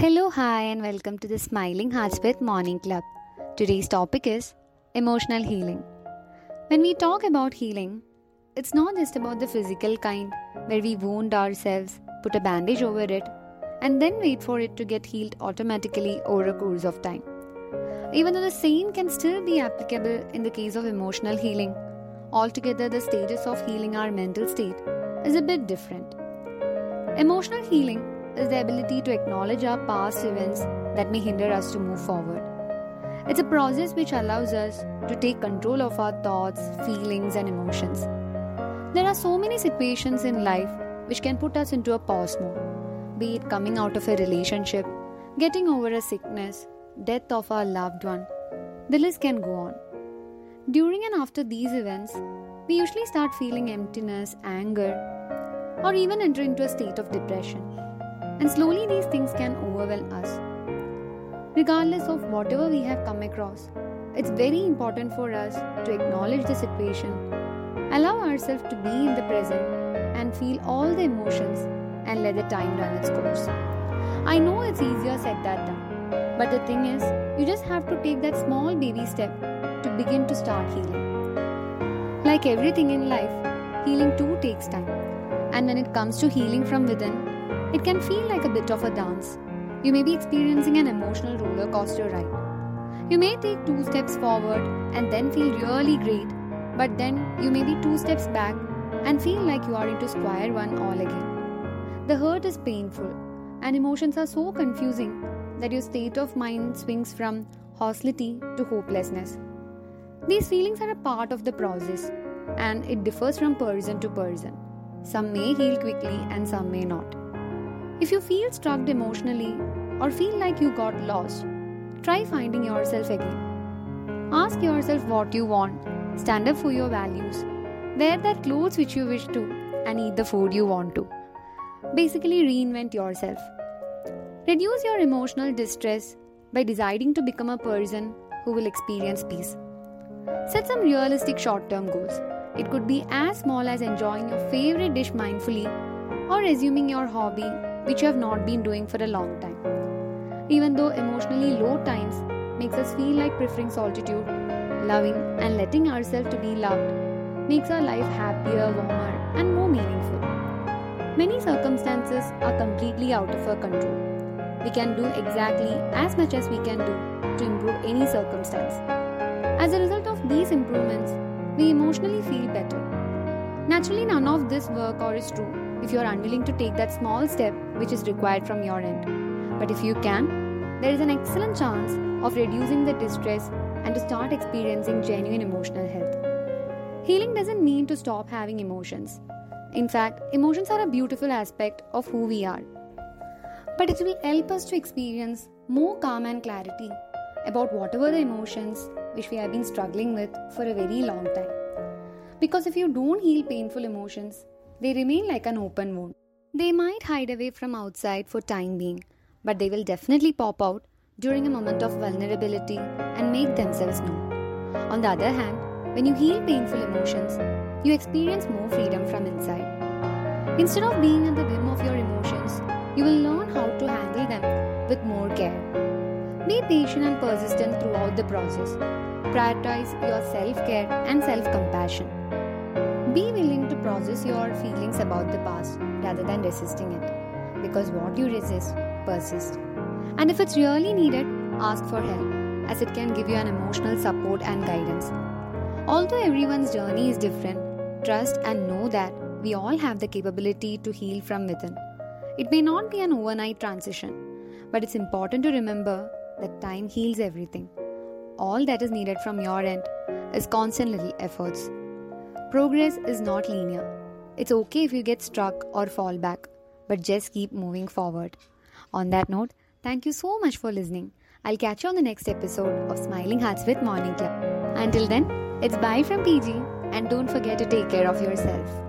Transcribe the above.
Hello, hi, and welcome to the Smiling Hearts with Morning Club. Today's topic is emotional healing. When we talk about healing, it's not just about the physical kind where we wound ourselves, put a bandage over it, and then wait for it to get healed automatically over a course of time. Even though the same can still be applicable in the case of emotional healing, altogether the stages of healing our mental state is a bit different. Emotional healing is the ability to acknowledge our past events that may hinder us to move forward. It's a process which allows us to take control of our thoughts, feelings, and emotions. There are so many situations in life which can put us into a pause mode, be it coming out of a relationship, getting over a sickness, death of our loved one. The list can go on. During and after these events, we usually start feeling emptiness, anger, or even enter into a state of depression. And slowly these things can overwhelm us. Regardless of whatever we have come across, it's very important for us to acknowledge the situation, allow ourselves to be in the present, and feel all the emotions and let the time run its course. I know it's easier said than done, but the thing is, you just have to take that small baby step to begin to start healing. Like everything in life, healing too takes time. And when it comes to healing from within, it can feel like a bit of a dance. You may be experiencing an emotional roller coaster ride. You may take two steps forward and then feel really great, but then you may be two steps back and feel like you are into square one all again. The hurt is painful, and emotions are so confusing that your state of mind swings from hostility to hopelessness. These feelings are a part of the process, and it differs from person to person. Some may heal quickly, and some may not. If you feel struck emotionally or feel like you got lost, try finding yourself again. Ask yourself what you want, stand up for your values, wear that clothes which you wish to, and eat the food you want to. Basically, reinvent yourself. Reduce your emotional distress by deciding to become a person who will experience peace. Set some realistic short term goals. It could be as small as enjoying your favorite dish mindfully or resuming your hobby which you have not been doing for a long time. Even though emotionally low times makes us feel like preferring solitude, loving and letting ourselves to be loved makes our life happier, warmer and more meaningful. Many circumstances are completely out of our control. We can do exactly as much as we can do to improve any circumstance. As a result of these improvements, we emotionally feel better. Naturally, none of this work or is true if you are unwilling to take that small step which is required from your end. But if you can, there is an excellent chance of reducing the distress and to start experiencing genuine emotional health. Healing doesn't mean to stop having emotions. In fact, emotions are a beautiful aspect of who we are. But it will help us to experience more calm and clarity about whatever the emotions which we have been struggling with for a very long time. Because if you don't heal painful emotions, they remain like an open wound. They might hide away from outside for time being, but they will definitely pop out during a moment of vulnerability and make themselves known. On the other hand, when you heal painful emotions, you experience more freedom from inside. Instead of being at the whim of your emotions, you will learn how to handle them with more care. Be patient and persistent throughout the process. Prioritize your self care and self compassion. Be willing to process your feelings about the past rather than resisting it. Because what you resist persists. And if it's really needed, ask for help, as it can give you an emotional support and guidance. Although everyone's journey is different, trust and know that we all have the capability to heal from within. It may not be an overnight transition, but it's important to remember that time heals everything. All that is needed from your end is constant little efforts. Progress is not linear. It's okay if you get stuck or fall back, but just keep moving forward. On that note, thank you so much for listening. I'll catch you on the next episode of Smiling Hearts with Morning Club. Until then, it's bye from PG and don't forget to take care of yourself.